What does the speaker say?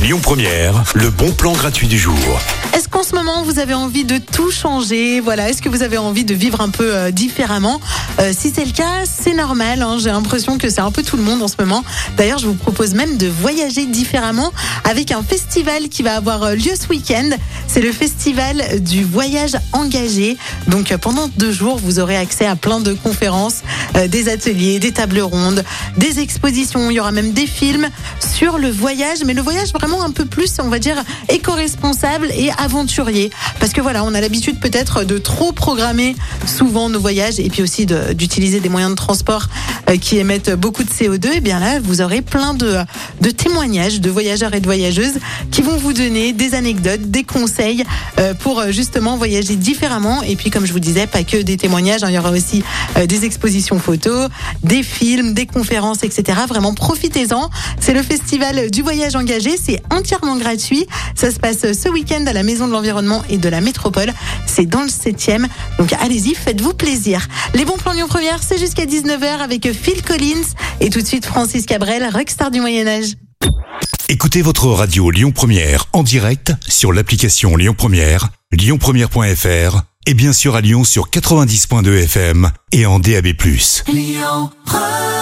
Lyon Première, le bon plan gratuit du jour. Est-ce qu'en ce moment vous avez envie de tout changer? Voilà, est-ce que vous avez envie de vivre un peu euh, différemment? Euh, Si c'est le cas, c'est normal. hein. J'ai l'impression que c'est un peu tout le monde en ce moment. D'ailleurs, je vous propose même de voyager différemment avec un festival qui va avoir euh, lieu ce week-end. C'est le festival du voyage engagé. Donc pendant deux jours, vous aurez accès à plein de conférences, des ateliers, des tables rondes, des expositions. Il y aura même des films sur le voyage, mais le voyage vraiment un peu plus, on va dire, éco-responsable et aventurier. Parce que voilà, on a l'habitude peut-être de trop programmer souvent nos voyages et puis aussi d'utiliser des moyens de transport qui émettent beaucoup de CO2. Et bien là, vous aurez plein de, de témoignages de voyageurs et de voyageuses qui vont vous donner des anecdotes, des conseils euh, pour euh, justement voyager différemment. Et puis, comme je vous disais, pas que des témoignages, hein, il y aura aussi euh, des expositions photos, des films, des conférences, etc. Vraiment, profitez-en. C'est le festival du voyage engagé. C'est entièrement gratuit. Ça se passe ce week-end à la Maison de l'Environnement et de la Métropole. C'est dans le 7e. Donc, allez-y, faites-vous plaisir. Les bons plans Lyon Première, c'est jusqu'à 19h avec Phil Collins et tout de suite Francis Cabrel, rockstar du Moyen-Âge. Écoutez votre radio Lyon Première en direct sur l'application Lyon Première, lyonpremière.fr et bien sûr à Lyon sur 90.2 FM et en DAB+. Lyon Première.